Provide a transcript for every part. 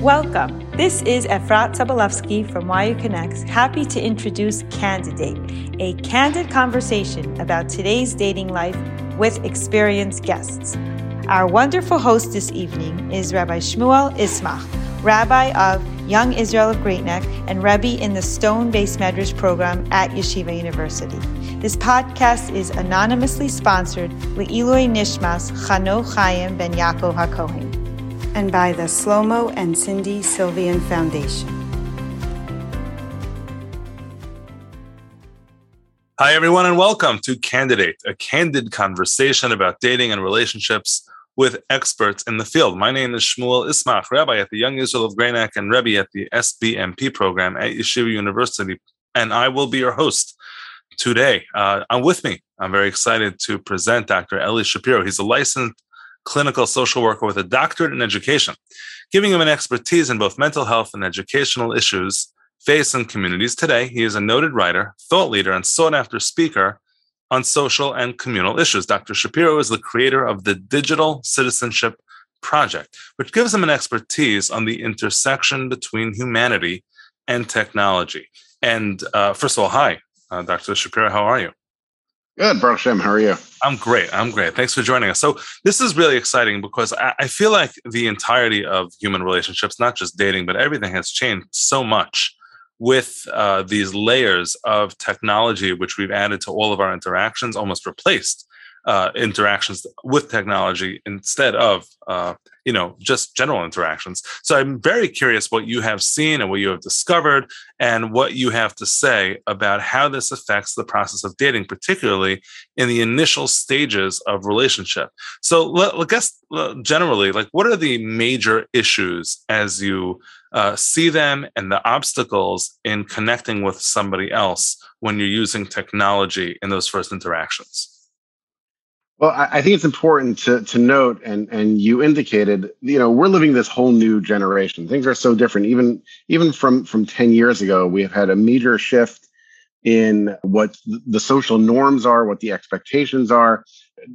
Welcome. This is Efrat Sobolevsky from YU Connects, happy to introduce Candidate, a candid conversation about today's dating life with experienced guests. Our wonderful host this evening is Rabbi Shmuel Ismach, Rabbi of Young Israel of Great Neck and Rebbe in the Stone Beis Medrash program at Yeshiva University. This podcast is anonymously sponsored Le'ilui Nishmas Chano Chaim Ben Yaakov HaKohen and by the Shlomo and Cindy Silvian Foundation. Hi, everyone, and welcome to Candidate, a candid conversation about dating and relationships with experts in the field. My name is Shmuel Ismach, Rabbi at the Young Israel of Great Neck and Rebbe at the SBMP program at Yeshiva University, and I will be your host today. Uh, I'm with me. I'm very excited to present Dr. Eli Shapiro. He's a licensed clinical social worker with a doctorate in education, giving him an expertise in both mental health and educational issues faced in communities today. He is a noted writer, thought leader, and sought after speaker on social and communal issues. Dr. Shapiro is the creator of the Digital Citizenship Project, which gives him an expertise on the intersection between humanity and technology. And uh, first of all, hi, uh, Dr. Shapiro, how are you? Good, Baruch Shem. How are you? I'm great. I'm great. Thanks for joining us. So this is really exciting because I, I feel like the entirety of human relationships, not just dating, but everything has changed so much with uh, these layers of technology, which we've added to all of our interactions, almost replaced uh, interactions with technology instead of uh, you know just general interactions. So i'm very curious what you have seen and what you have discovered and what you have to say about how this affects the process of dating particularly in the initial stages of relationship. So let guess generally like what are the major issues as you uh, see them and the obstacles in connecting with somebody else when you're using technology in those first interactions well, I think it's important to to note, and and you indicated, you know, we're living this whole new generation. Things are so different. Even even from from ten years ago, we have had a major shift in what the social norms are, what the expectations are.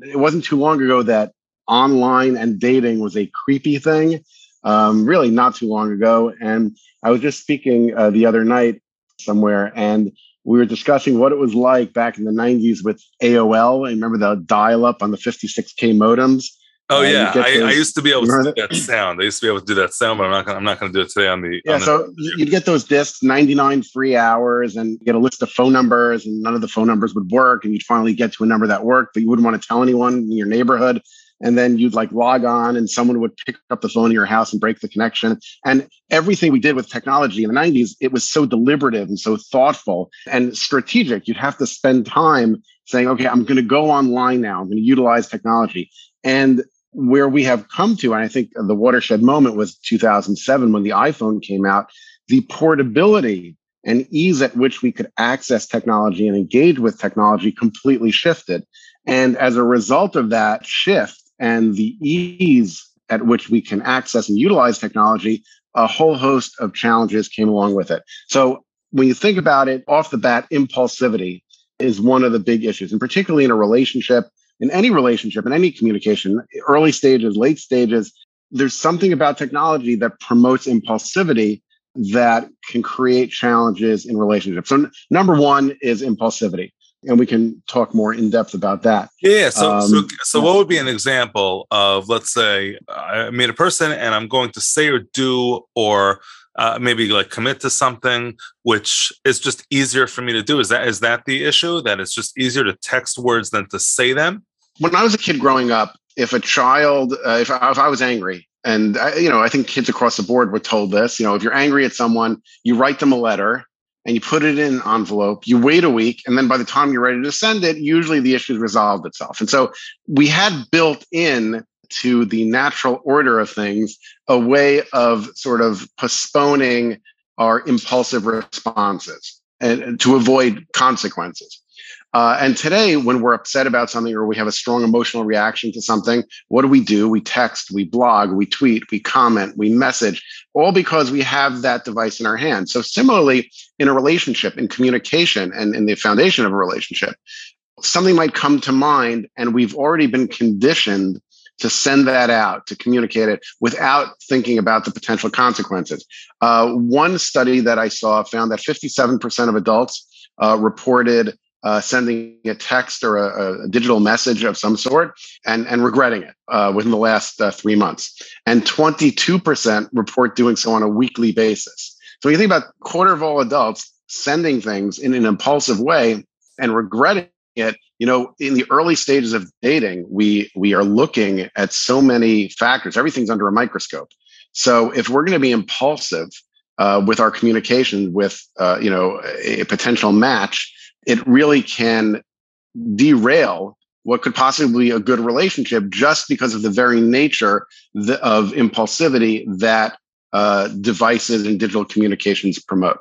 It wasn't too long ago that online and dating was a creepy thing. Um, really, not too long ago. And I was just speaking uh, the other night somewhere, and we were discussing what it was like back in the 90s with AOL. I remember the dial up on the 56K modems. Oh uh, yeah, I, I, used to be able to do that sound. I used to be able to do that sound, but I'm not. Gonna, I'm not going to do it today on the. Yeah, on so the, you'd get those discs, 99 free hours, and get a list of phone numbers, and none of the phone numbers would work, and you'd finally get to a number that worked, but you wouldn't want to tell anyone in your neighborhood and then you'd like log on and someone would pick up the phone in your house and break the connection. And everything we did with technology in the 90s it was so deliberative and so thoughtful and strategic. You'd have to spend time saying okay i'm going to go online now. I'm going to utilize technology. And where we have come to and i think the watershed moment was 2007 when the iphone came out the portability and ease at which we could access technology and engage with technology completely shifted. And as a result of that shift, and the ease at which we can access and utilize technology, a whole host of challenges came along with it. So when you think about it off the bat, impulsivity is one of the big issues, and particularly in a relationship, in any relationship, in any communication, early stages, late stages, there's something about technology that promotes impulsivity that can create challenges in relationships. So, n- number one is impulsivity and we can talk more in depth about that. Yeah. So, um, so, so, what would be an example of, let's say, I meet a person and I'm going to say or do, or uh, maybe like commit to something, which is just easier for me to do. Is that is that the issue? That it's just easier to text words than to say them? When I was a kid growing up, if a child, uh, if, if I was angry, and I, you know, I think kids across the board were told this. You know, if you're angry at someone, you write them a letter and you put it in an envelope, you wait a week, and then by the time you're ready to send it, usually the issue has resolved itself. And so we had built in to the natural order of things a way of sort of postponing our impulsive responses and to avoid consequences. Uh, and today, when we're upset about something or we have a strong emotional reaction to something, what do we do? We text, we blog, we tweet, we comment, we message, all because we have that device in our hand. So, similarly, in a relationship, in communication, and in the foundation of a relationship, something might come to mind, and we've already been conditioned to send that out, to communicate it without thinking about the potential consequences. Uh, one study that I saw found that 57% of adults uh, reported uh, sending a text or a, a, digital message of some sort and, and regretting it uh, within the last uh, three months. And 22% report doing so on a weekly basis. So when you think about quarter of all adults sending things in an impulsive way and regretting it, you know, in the early stages of dating, we we are looking at so many factors. Everything's under a microscope. So if we're going to be impulsive uh, with our communication with, uh, you know, a potential match, it really can derail what could possibly be a good relationship just because of the very nature of impulsivity that uh, devices and digital communications promote.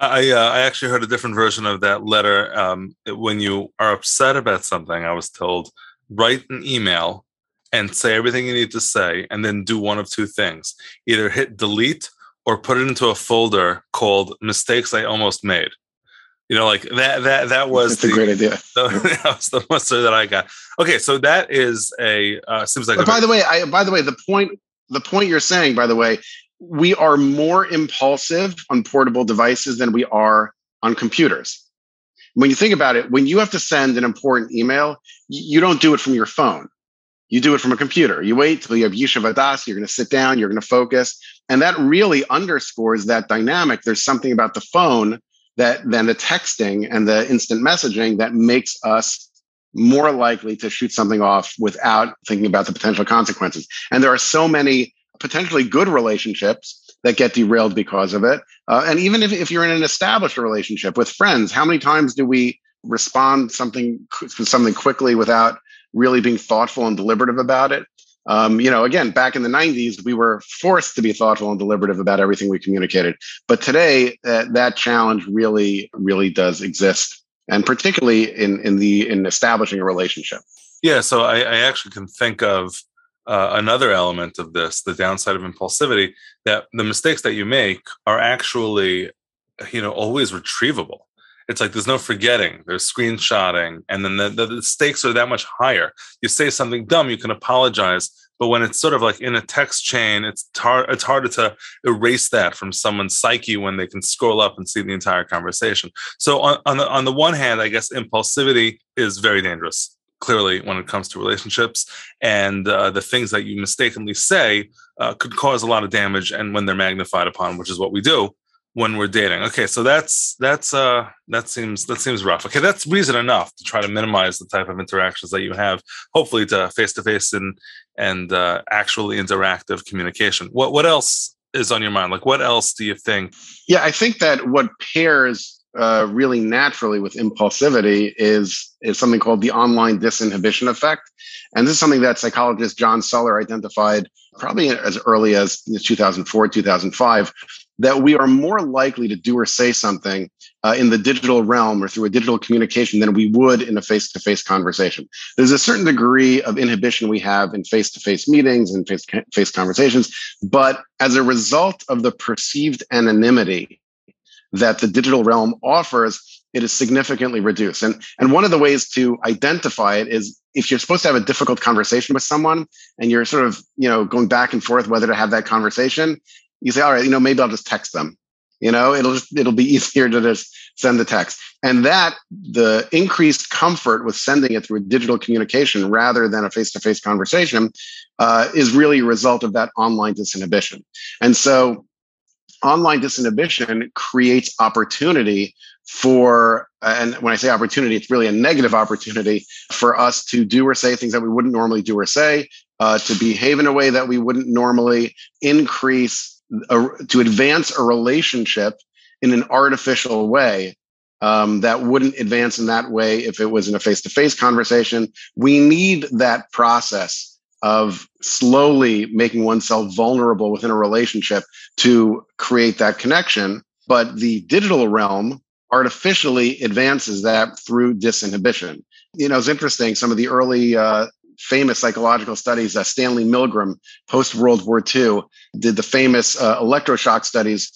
I uh, I actually heard a different version of that letter. Um, when you are upset about something, I was told write an email and say everything you need to say, and then do one of two things: either hit delete or put it into a folder called "mistakes I almost made." You know, like that. That that was That's the, a great idea. The, that was the answer that I got. Okay, so that is a uh, seems like. By the way, I by the way, the point the point you're saying, by the way, we are more impulsive on portable devices than we are on computers. When you think about it, when you have to send an important email, you don't do it from your phone. You do it from a computer. You wait till you have Yishuv Adas, you're going to sit down, you're going to focus. And that really underscores that dynamic. There's something about the phone that then the texting and the instant messaging that makes us more likely to shoot something off without thinking about the potential consequences. And there are so many potentially good relationships that get derailed because of it. Uh, and even if, if you're in an established relationship with friends, how many times do we respond something something quickly without really being thoughtful and deliberative about it? Um, you know, again, back in the 90s, we were forced to be thoughtful and deliberative about everything we communicated. But today, uh, that challenge really, really does exist, and particularly in in the in establishing a relationship. Yeah, so I, I actually can think of uh, another element of this, the downside of impulsivity, that the mistakes that you make are actually, you know, always retrievable. It's like there's no forgetting, there's screenshotting, and then the, the, the stakes are that much higher. You say something dumb, you can apologize, but when it's sort of like in a text chain, it's tar- it's harder to erase that from someone's psyche when they can scroll up and see the entire conversation. So on, on the on the one hand, I guess impulsivity is very dangerous clearly when it comes to relationships and uh, the things that you mistakenly say uh, could cause a lot of damage and when they're magnified upon which is what we do when we're dating. Okay so that's that's uh that seems that seems rough. Okay that's reason enough to try to minimize the type of interactions that you have hopefully to face to face and and uh, actually interactive communication. What what else is on your mind? Like what else do you think? Yeah i think that what pairs uh, really naturally with impulsivity is is something called the online disinhibition effect, and this is something that psychologist John Suler identified probably as early as 2004 2005 that we are more likely to do or say something uh, in the digital realm or through a digital communication than we would in a face-to-face conversation. There's a certain degree of inhibition we have in face-to-face meetings and face-to-face conversations, but as a result of the perceived anonymity that the digital realm offers, it is significantly reduced. And, and one of the ways to identify it is if you're supposed to have a difficult conversation with someone and you're sort of, you know, going back and forth whether to have that conversation, you say, all right, you know, maybe I'll just text them. You know, it'll just it'll be easier to just send the text. And that the increased comfort with sending it through a digital communication rather than a face-to-face conversation uh, is really a result of that online disinhibition. And so online disinhibition creates opportunity for and when i say opportunity it's really a negative opportunity for us to do or say things that we wouldn't normally do or say uh, to behave in a way that we wouldn't normally increase a, to advance a relationship in an artificial way um, that wouldn't advance in that way if it was in a face-to-face conversation we need that process of slowly making oneself vulnerable within a relationship to create that connection. But the digital realm artificially advances that through disinhibition. You know, it's interesting. Some of the early uh, famous psychological studies, uh, Stanley Milgram, post World War II, did the famous uh, electroshock studies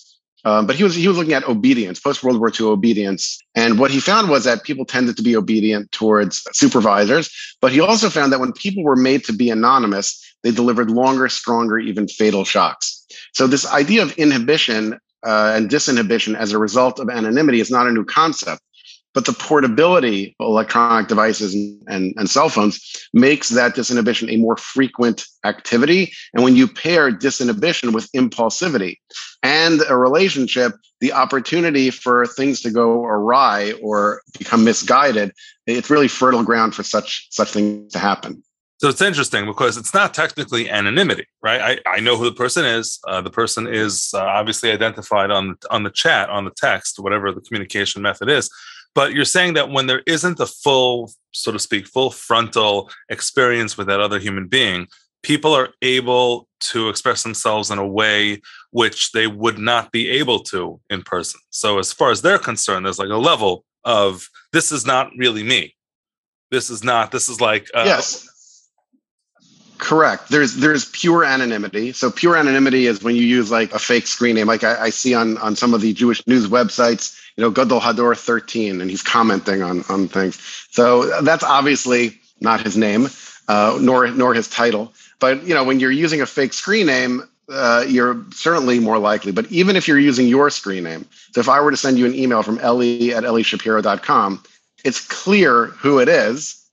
Um, but he was he was looking at obedience, post World War II obedience, and what he found was that people tended to be obedient towards supervisors. But he also found that when people were made to be anonymous, they delivered longer, stronger, even fatal shocks. So this idea of inhibition uh, and disinhibition as a result of anonymity is not a new concept but the portability of electronic devices and, and, and, cell phones makes that disinhibition a more frequent activity. And when you pair disinhibition with impulsivity and a relationship, the opportunity for things to go awry or become misguided, it's really fertile ground for such such things to happen. So it's interesting because it's not technically anonymity, right? I, I know who the person is. Uh, the person is uh, obviously identified on on the chat, on the text, whatever the communication method is. But you're saying that when there isn't a full, so to speak, full frontal experience with that other human being, people are able to express themselves in a way which they would not be able to in person. So, as far as they're concerned, there's like a level of this is not really me. This is not. This is like uh, yes. Correct. There's there's pure anonymity. So pure anonymity is when you use like a fake screen name, like I, I see on on some of the Jewish news websites you know, Gadol Hador 13, and he's commenting on, on things. So that's obviously not his name, uh, nor nor his title. But you know, when you're using a fake screen name, uh, you're certainly more likely. But even if you're using your screen name, so if I were to send you an email from Ellie at ellieshapiro.com, it's clear who it is,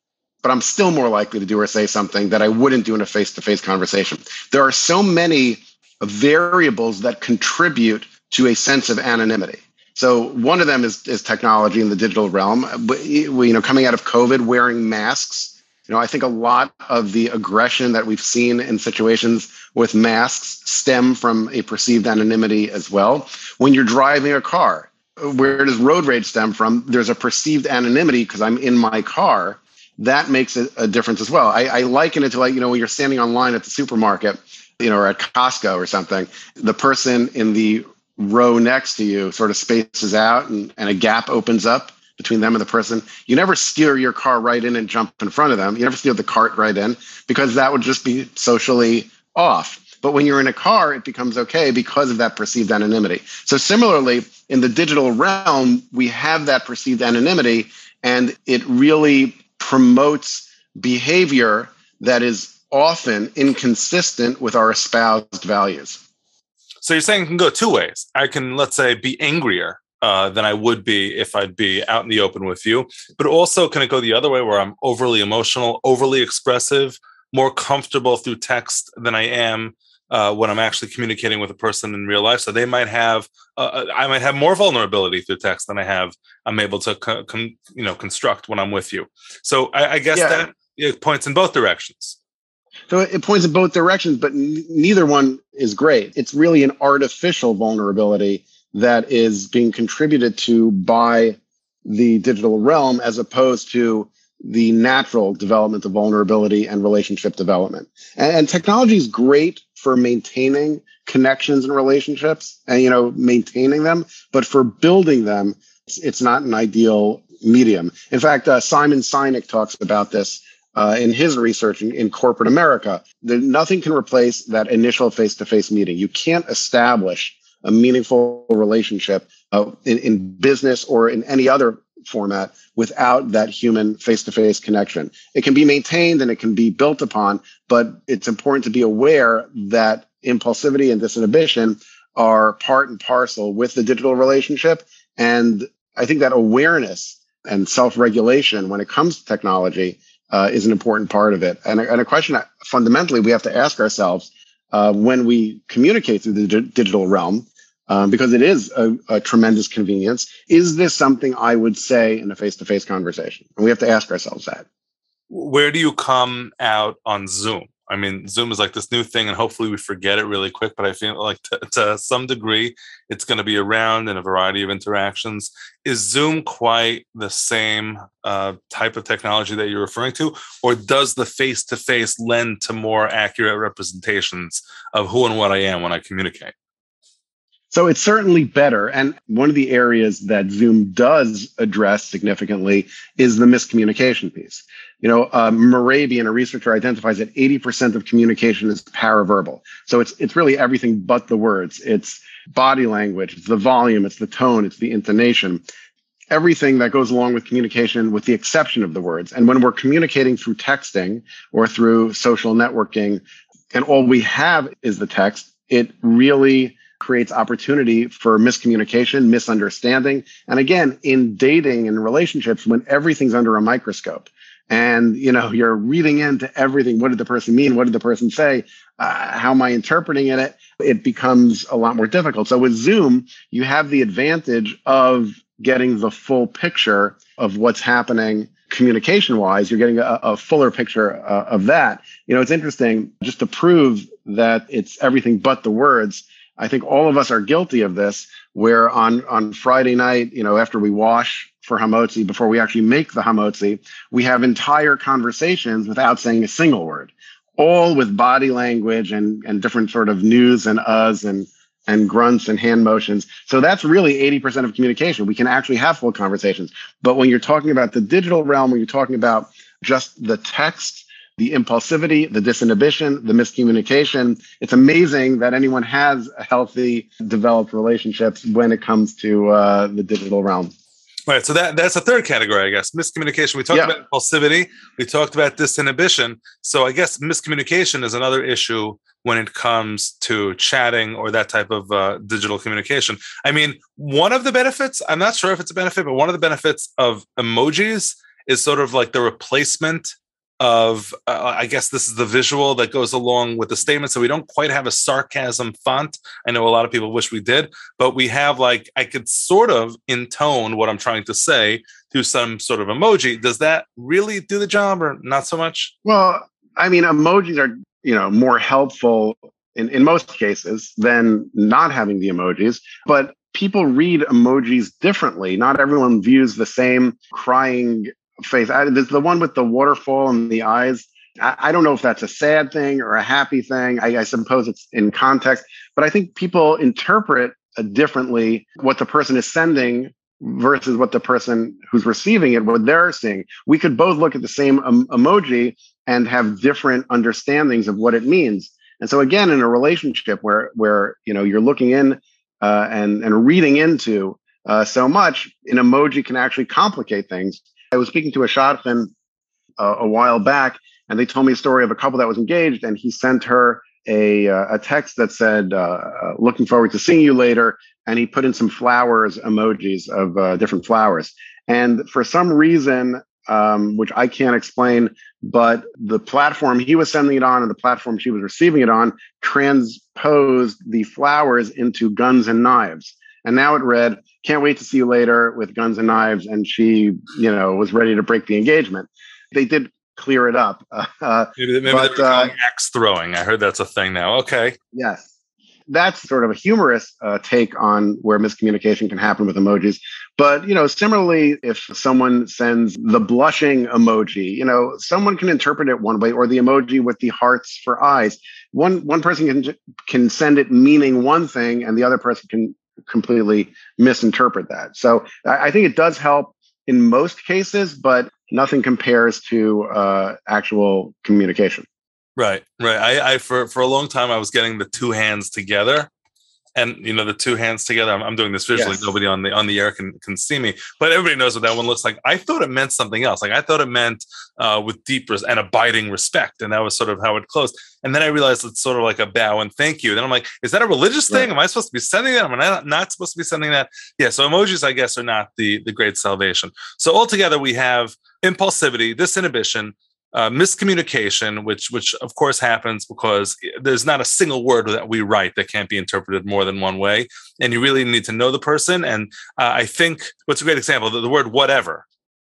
but I'm still more likely to do or say something that I wouldn't do in a face-to-face conversation. There are so many variables that contribute to a sense of anonymity. So one of them is, is technology in the digital realm. We, you know, coming out of COVID, wearing masks. You know, I think a lot of the aggression that we've seen in situations with masks stem from a perceived anonymity as well. When you're driving a car, where does road rage stem from? There's a perceived anonymity because I'm in my car. That makes a, a difference as well. I, I liken it to like, you know, when you're standing online at the supermarket, you know, or at Costco or something, the person in the row next to you sort of spaces out and, and a gap opens up between them and the person. You never steer your car right in and jump in front of them. You never steer the cart right in because that would just be socially off. But when you're in a car, it becomes okay because of that perceived anonymity. So, similarly, in the digital realm, we have that perceived anonymity, and it really promotes behavior that is often inconsistent with our espoused values. So you're saying it can go two ways. I can, let's say, be angrier uh, than I would be if I'd be out in the open with you. But also, can it go the other way where I'm overly emotional, overly expressive, more comfortable through text than I am uh, when I'm actually communicating with a person in real life? So they might have, uh, uh I might have more vulnerability through text than I have. I'm able to, co- com- you know, construct when I'm with you. So I, I guess yeah. that it points in both directions. So it points in both directions, but n- neither one is great. It's really an artificial vulnerability that is being contributed to by the digital realm as opposed to the natural development of vulnerability and relationship development. And, and technology is great for maintaining connections and relationships and you know maintaining them, but for building them, it's, it's not an ideal medium. In fact, uh, Simon Sinek talks about this uh, in his research in, in corporate America, that nothing can replace that initial face to face meeting. You can't establish a meaningful relationship uh, in, in business or in any other format without that human face to face connection. It can be maintained and it can be built upon, but it's important to be aware that impulsivity and disinhibition are part and parcel with the digital relationship. And I think that awareness and self regulation when it comes to technology uh, is an important part of it. And a, and a question fundamentally we have to ask ourselves uh, when we communicate through the d- digital realm, um, because it is a, a, tremendous convenience, is this something I would say in a face to face conversation? And we have to ask ourselves that. Where do you come out on Zoom? I mean, Zoom is like this new thing, and hopefully we forget it really quick. But I feel like to, to some degree, it's going to be around in a variety of interactions. Is Zoom quite the same uh, type of technology that you're referring to, or does the face to face lend to more accurate representations of who and what I am when I communicate? So it's certainly better. And one of the areas that Zoom does address significantly is the miscommunication piece You know, uh, Mehrabian, a researcher, identifies that 80% of communication is paraverbal. So it's it's really everything but the words. It's body language, it's the volume, it's the tone, it's the intonation, everything that goes along with communication, with the exception of the words. And when we're communicating through texting or through social networking, and all we have is the text, it really creates opportunity for miscommunication, misunderstanding. And again, in dating and relationships, when everything's under a microscope, and you know you're reading into everything. What did the person mean? What did the person say? Uh, how am i interpreting it? It becomes a lot more difficult. So with zoom you have the advantage of getting the full picture of what's happening communication wise you're getting a, a fuller picture uh, of that. You know it's interesting just to prove that it's everything but the words i think all of us are guilty of this where on on friday night you know after we wash for hamotzi before we actually make the hamotzi. We have entire conversations without saying a single word, all with body language and, and different sort of news and us and and grunts and hand motions. So that's really 80% of communication. We can actually have full conversations. But when you're talking about the digital realm, when you're talking about just the text, the impulsivity, the disinhibition, the miscommunication, it's amazing that anyone has healthy, developed relationships when it comes to uh, the digital realm. Right. So that that's a third category, I guess. Miscommunication. We talked yeah. about impulsivity. We talked about disinhibition. So I guess miscommunication is another issue when it comes to chatting or that type of uh, digital communication. I mean, one of the benefits, I'm not sure if it's a benefit, but one of the benefits of emojis is sort of like the replacement of uh, i guess this is the visual that goes along with the statement. So we don't quite have a sarcasm font. I know a lot of people wish we did but we have like i could sort of intone what i'm trying to say through some sort of emoji. Does that really do the job or not so much? Well i mean emojis are you know more helpful in, in most cases than not having the emojis but people read emojis differently. Not everyone views the same crying face. I, there's the one with the waterfall and the eyes. I, I, don't know if that's a sad thing or a happy thing. I, I suppose it's in context, but I think people interpret differently what the person is sending versus what the person who's receiving it what they're seeing we could both look at the same um, emoji and have different understandings of what it means and so again in a relationship where where you know you're looking in uh, and and reading into uh, so much an emoji can actually complicate things I was speaking to a shadchan uh, a while back, and they told me a story of a couple that was engaged, and he sent her a uh, a text that said, uh, uh, "Looking forward to seeing you later," and he put in some flowers emojis of uh, different flowers. And for some reason, um, which I can't explain, but the platform he was sending it on and the platform she was receiving it on transposed the flowers into guns and knives. And now it read, can't wait to see you later with guns and knives. And she, you know, was ready to break the engagement. They did clear it up. Uh, maybe maybe but, they're uh, axe throwing. I heard that's a thing now. Okay. Yes. That's sort of a humorous uh, take on where miscommunication can happen with emojis. But, you know, similarly, if someone sends the blushing emoji, you know, someone can interpret it one way or the emoji with the hearts for eyes. One, one person can, can send it meaning one thing and the other person can completely misinterpret that. So I, I think it does help in most cases, but nothing compares to uh, actual communication. Right, right. I, I for for a long time I was getting the two hands together, and you know the two hands together i'm, I'm doing this visually yes. nobody on the on the air can can see me but everybody knows what that one looks like. I thought it meant something else like i thought it meant uh, with deep res- and abiding respect and that was sort of how it closed and then i realized it's sort of like a bow and thank you and then i'm like is that a religious right. thing? Am i supposed to be sending that? Am i not, not supposed to be sending that? Yeah so emojis i guess are not the the great salvation. So altogether we have impulsivity disinhibition uh, miscommunication, which which of course happens because there's not a single word that we write that can't be interpreted more than one way, and you really need to know the person. And uh, I think what's a great example the, the word whatever,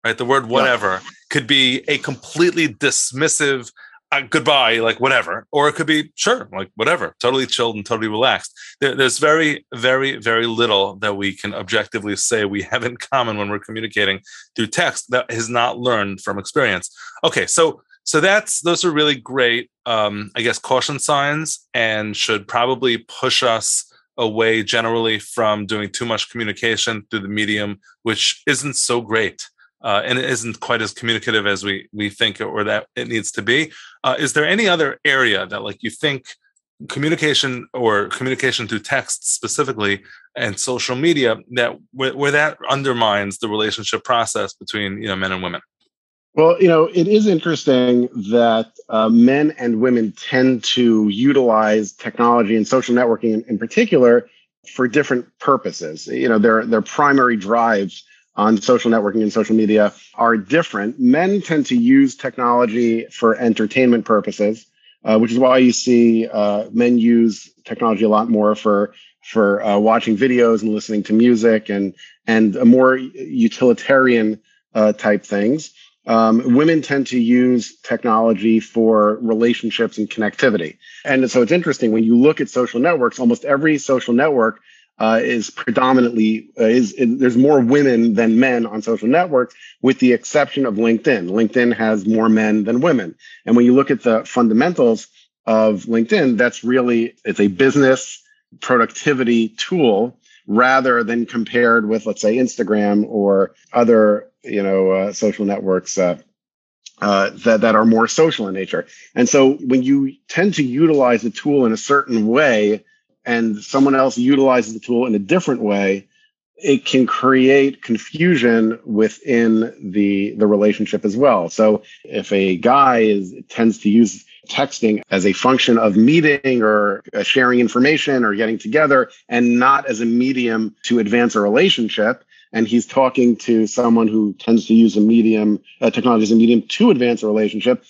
right? The word whatever yeah. could be a completely dismissive uh, goodbye, like whatever, or it could be sure, like whatever, totally chilled and totally relaxed. There, there's very, very, very little that we can objectively say we have in common when we're communicating through text that is not learned from experience. Okay, so so that's those are really great, um, I guess, caution signs, and should probably push us away generally from doing too much communication through the medium, which isn't so great uh, and it isn't quite as communicative as we we think or that it needs to be. Uh, is there any other area that like you think communication or communication through text specifically and social media that where, where that undermines the relationship process between you know men and women? Well, you know, it is interesting that uh, men and women tend to utilize technology and social networking in, in particular for different purposes. You know, their their primary drives on social networking and social media are different. Men tend to use technology for entertainment purposes, uh, which is why you see uh, men use technology a lot more for for uh, watching videos and listening to music and and more utilitarian uh, type things. Um, women tend to use technology for relationships and connectivity. And so it's interesting when you look at social networks, almost every social network uh, is predominantly uh, is, is, there's more women than men on social networks, with the exception of LinkedIn. LinkedIn has more men than women, and when you look at the fundamentals of LinkedIn, that's really it's a business productivity tool rather than compared with let's say Instagram or other you know uh, social networks. Uh, uh, that that are more social in nature, and so when you tend to utilize a tool in a certain way, and someone else utilizes the tool in a different way, it can create confusion within the the relationship as well. So if a guy is tends to use texting as a function of meeting or uh, sharing information or getting together and not as a medium to advance a relationship and he's talking to someone who tends to use a medium uh, technology as a medium to advance a relationship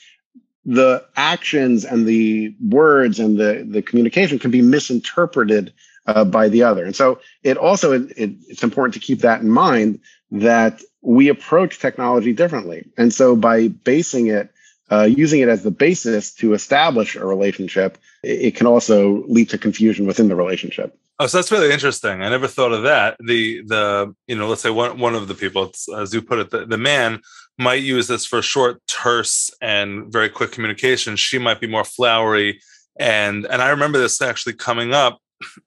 the actions and the words and the, the communication can be misinterpreted uh, by the other. And so it also it, it's important to keep that in mind that we approach technology differently. And so by basing it, uh, using it as the basis to establish a relationship, it, it can also lead to confusion within the relationship. Oh, so that's really interesting. I never thought of that. The the you know, let's say one one of the people, as you put it, the, the man might use this for short, terse, and very quick communication. She might be more flowery, and and I remember this actually coming up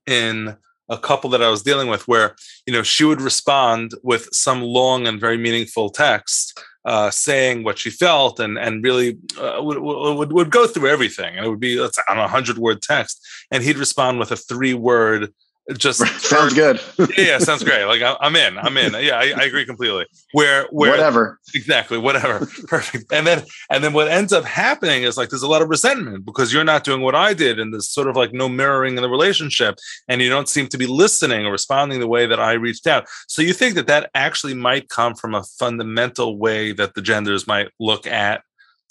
in a couple that I was dealing with, where you know she would respond with some long and very meaningful text, uh, saying what she felt, and and really uh, would, would would go through everything, and it would be let's say, on a hundred word text, and he'd respond with a three word just sounds good. yeah, yeah, sounds great. Like I, am in, I'm in. Yeah, I, I, agree completely. Where, where, whatever, exactly, whatever, perfect. And then, and then what ends up happening is like there's a lot of resentment because you're not doing what I did, and there's sort of like no mirroring in the relationship, and you don't seem to be listening or responding the way that I reached out. So you think that that actually might come from a fundamental way that the genders might look at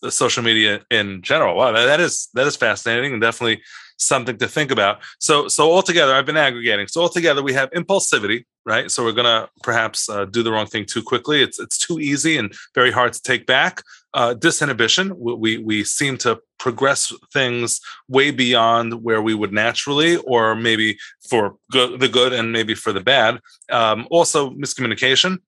the social media in general. Wow, that is that is fascinating and definitely something to think about. So, so altogether, I've been aggregating. So altogether, we have impulsivity, right? So we're gonna perhaps uh, do the wrong thing too quickly. It's it's too easy and very hard to take back. Uh, disinhibition. We we seem to progress things way beyond where we would naturally, or maybe for the good and maybe for the bad. Um, also, miscommunication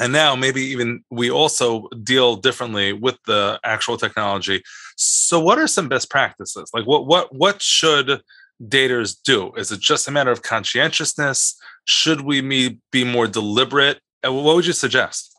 and now maybe even we also deal differently with the actual technology so what are some best practices? Like what what what should daters do? Is it just a matter of conscientiousness? Should we be be more deliberate? What would you suggest?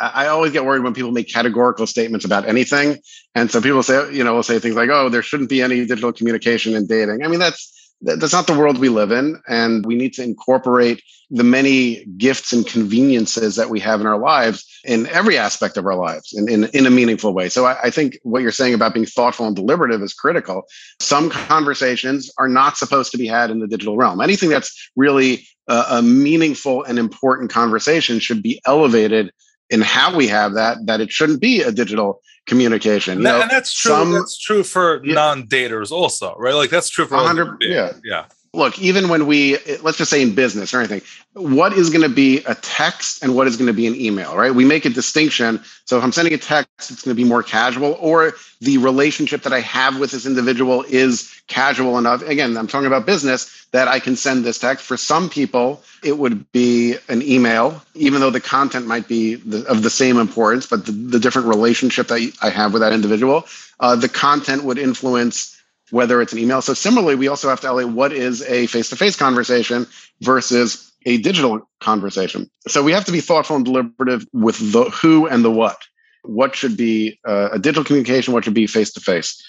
I always get worried when people make categorical statements about anything. And so people say, you know, will say things like, oh, there shouldn't be any digital communication in dating. I mean, that's that's not the world we live in. And we need to incorporate the many gifts and conveniences that we have in our lives in every aspect of our lives in, in, in a meaningful way. So I, I, think what you're saying about being thoughtful and deliberative is critical. Some conversations are not supposed to be had in the digital realm. Anything that's really a, a meaningful and important conversation should be elevated in how we have that, that it shouldn't be a digital communication. You know, and that's true. Some, that's true for yeah, non-daters also, right? Like that's true for 100. Yeah, yeah look, even when we, let's just say in business or anything, what is going to be a text and what is going to be an email, right? We make a distinction. So if I'm sending a text, it's going to be more casual, or the relationship that I have with this individual is casual enough. Again, I'm talking about business that I can send this text. For some people, it would be an email, even though the content might be the, of the same importance, but the, the, different relationship that I have with that individual, uh, the content would influence whether it's an email. So similarly, we also have to elevate what is a face-to-face conversation versus a digital conversation. So we have to be thoughtful and deliberative with the who and the what. What should be uh, a digital communication? What should be face to face?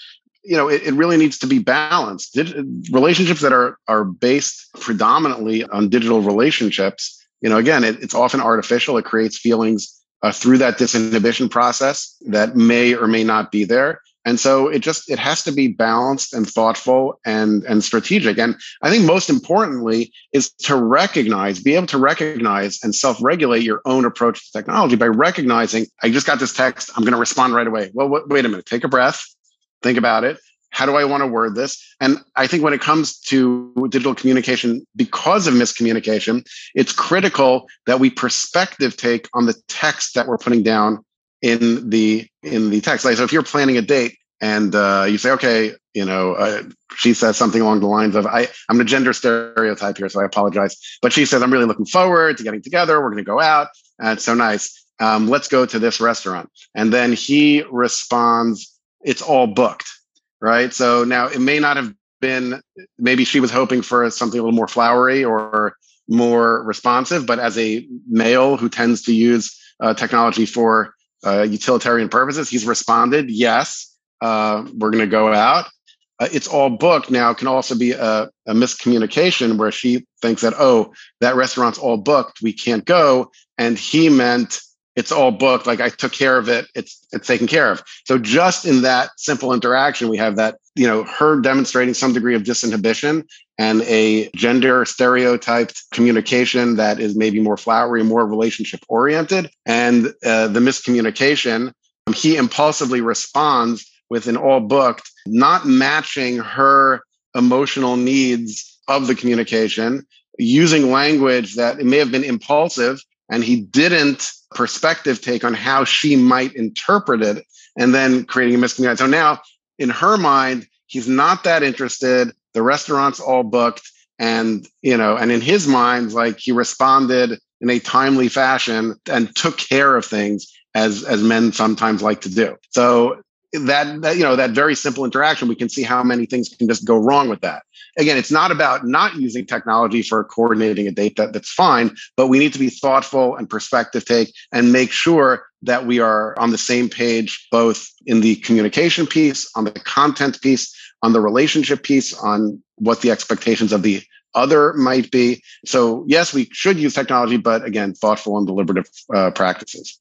You know, it, it, really needs to be balanced. Relationships that are are based predominantly on digital relationships. You know, again, it, it's often artificial. It creates feelings uh, through that disinhibition process that may or may not be there. And so it just it has to be balanced and thoughtful and and strategic. And I think most importantly is to recognize, be able to recognize and self-regulate your own approach to technology by recognizing I just got this text, I'm going to respond right away. Well, wait a minute, take a breath, think about it. How do I want to word this? And I think when it comes to digital communication, because of miscommunication, it's critical that we perspective take on the text that we're putting down in the in the text. Like, so if you're planning a date and uh, you say, okay, you know, uh, she says something along the lines of, I, I'm a gender stereotype here, so I apologize. But she says, I'm really looking forward to getting together. We're going to go out. And it's so nice. Um, let's go to this restaurant. And then he responds, it's all booked. Right. So now it may not have been, maybe she was hoping for something a little more flowery or more responsive, but as a male who tends to use uh, technology for uh, utilitarian purposes. He's responded, yes, uh, we're going to go out. Uh, it's all booked now can also be a, a, miscommunication where she thinks that, oh, that restaurant's all booked. We can't go. And he meant it's all booked. Like I took care of it. It's, it's taken care of. So just in that simple interaction, we have that, you know, her demonstrating some degree of disinhibition and a gender stereotyped communication that is maybe more flowery, more relationship oriented. And uh, the miscommunication, he impulsively responds with an all booked, not matching her emotional needs of the communication, using language that it may have been impulsive and he didn't perspective take on how she might interpret it and then creating a miscommunication. So now in her mind, he's not that interested. The restaurant's all booked. And you know and in his mind like he responded in a timely fashion and took care of things as as men sometimes like to do. So that, that you know that very simple interaction we can see how many things can just go wrong with that again it's not about not using technology for coordinating a date that, that's fine but we need to be thoughtful and perspective take and make sure that we are on the same page both in the communication piece on the content piece on the relationship piece, on what the expectations of the other might be. So, yes, we should use technology, but again, thoughtful and deliberative uh, practices.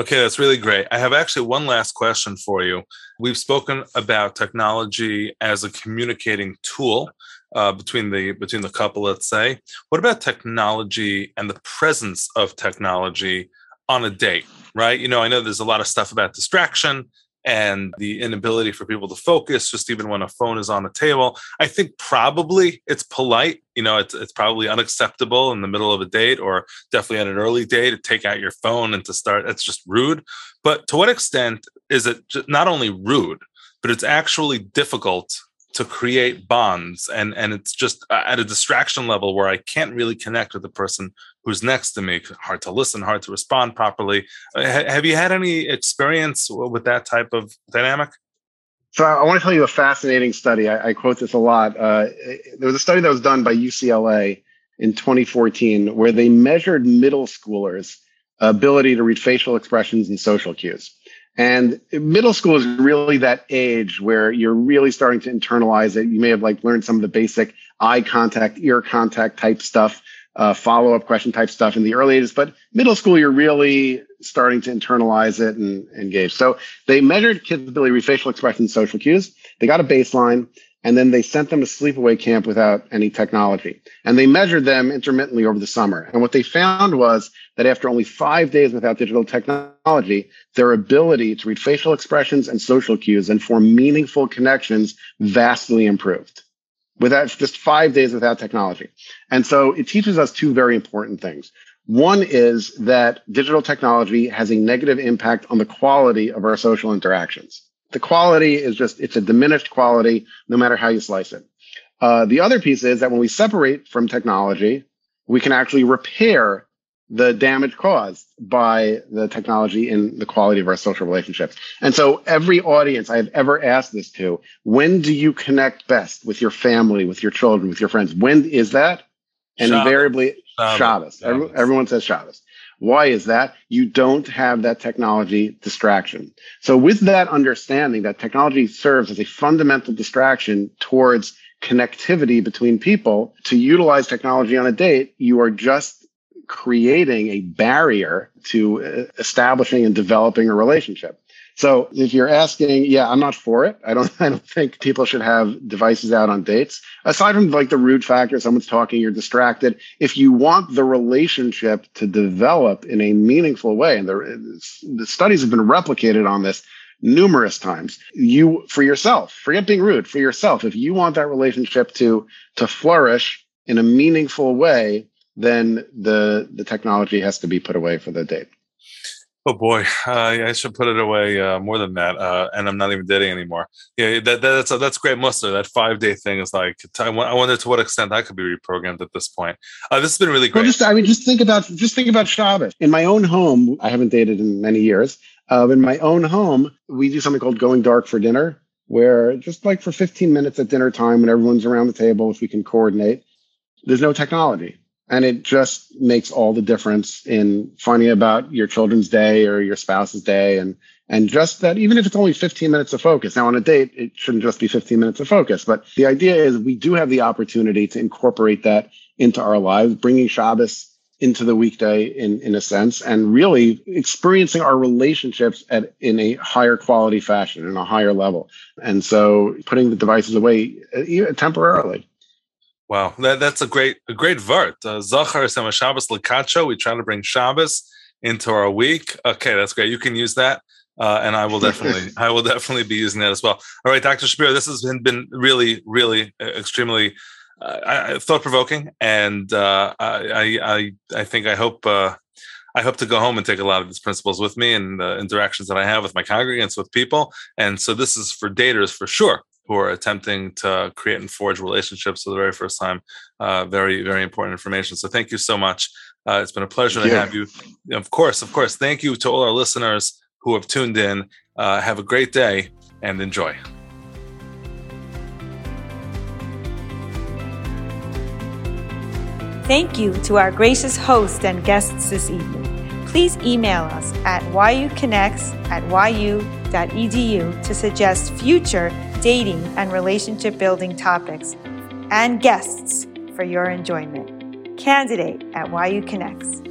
Okay, that's really great. I have actually one last question for you. We've spoken about technology as a communicating tool uh, between the between the couple. Let's say, what about technology and the presence of technology on a date? Right? You know, I know there's a lot of stuff about distraction and the inability for people to focus just even when a phone is on the table. I think probably it's polite you know it's, it's probably unacceptable in the middle of a date or definitely at an early date to take out your phone and to start that's just rude. But to what extent is it not only rude but it's actually difficult to create bonds and and it's just uh, at a distraction level where i can't really connect with the person who's next to me hard to listen hard to respond properly. Uh, have you had any experience with that type of dynamic? So i want to tell you a fascinating study. I, I quote this a lot. Uh, there was a study that was done by ucla in 2014 where they measured middle schoolers ability to read facial expressions and social cues and middle school is really that age where you're really starting to internalize it. You may have like learned some of the basic eye contact, ear contact type stuff, uh, follow up question type stuff in the early ages. But middle school, you're really starting to internalize it and engage. So they measured kids' ability to read facial expressions, social cues. They got a baseline and then they sent them to sleepaway camp without any technology. And they measured them intermittently over the summer. And what they found was that after only five days without digital technology, their ability to read facial expressions and social cues and form meaningful connections vastly improved. Without just five days without technology. And so it teaches us two very important things. One is that digital technology has a negative impact on the quality of our social interactions the quality is just it's a diminished quality no matter how you slice it uh, the other piece is that when we separate from technology we can actually repair the damage caused by the technology in the quality of our social relationships and so every audience i've ever asked this to when do you connect best with your family with your children with your friends when is that and shopping. invariably Shabbos. Shabbos. Every, everyone says Shabbos. Why is that? You don't have that technology distraction. So, with that understanding that technology serves as a fundamental distraction towards connectivity between people, to utilize technology on a date, you are just creating a barrier to uh, establishing and developing a relationship. So if you're asking, yeah, I'm not for it. I don't I don't think people should have devices out on dates. Aside from like the rude factor, someone's talking, you're distracted. If you want the relationship to develop in a meaningful way, and the, the studies have been replicated on this numerous times, you for yourself, forget being rude, for yourself, if you want that relationship to to flourish in a meaningful way, then the the technology has to be put away for the date. Oh boy, uh, I should put it away uh, more than that, uh, and I'm not even dating anymore. Yeah, that, that's that's great muster. That five day thing is like I wonder to what extent that could be reprogrammed at this point. Uh, this has been really great. Well, just I mean, just think about just think about Shabbos. In my own home, I haven't dated in many years. Uh, in my own home, we do something called going dark for dinner, where just like for 15 minutes at dinner time, when everyone's around the table, if we can coordinate, there's no technology and it just makes all the difference in finding about your children's day or your spouse's day. And and just that even if it's only 15 minutes of focus now on a date it shouldn't just be 15 minutes of focus but the idea is we do have the opportunity to incorporate that into our lives bringing shabbos into the weekday in in a sense and really experiencing our relationships at in a higher quality fashion in a higher level. And so putting the devices away uh, temporarily Wow, that, that's a great a great vort. Uh, Zachar Sema Shabbos Lakacho. We try to bring Shabbos into our week. Okay, that's great. You can use that. Uh, and I will definitely, I will definitely be using that as well. All right, Dr. Shapiro, this has been, been really, really uh, extremely uh, thought provoking, and uh, I, I, I think I hope, uh, I hope to go home and take a lot of these principles with me and the interactions that I have with my congregants, with people. And so this is for daters for sure who are attempting to create and forge relationships for the very first time. Uh, very, very important information. So thank you so much. Uh, it's been a pleasure to have you. Of course, of course. Thank you to all our listeners who have tuned in. Uh, have a great day and enjoy. Thank you to our gracious host and guests this evening. Please email us at yuconnects at yu.edu to suggest future dating and relationship building topics and guests for your enjoyment. Candidate at YU Connects.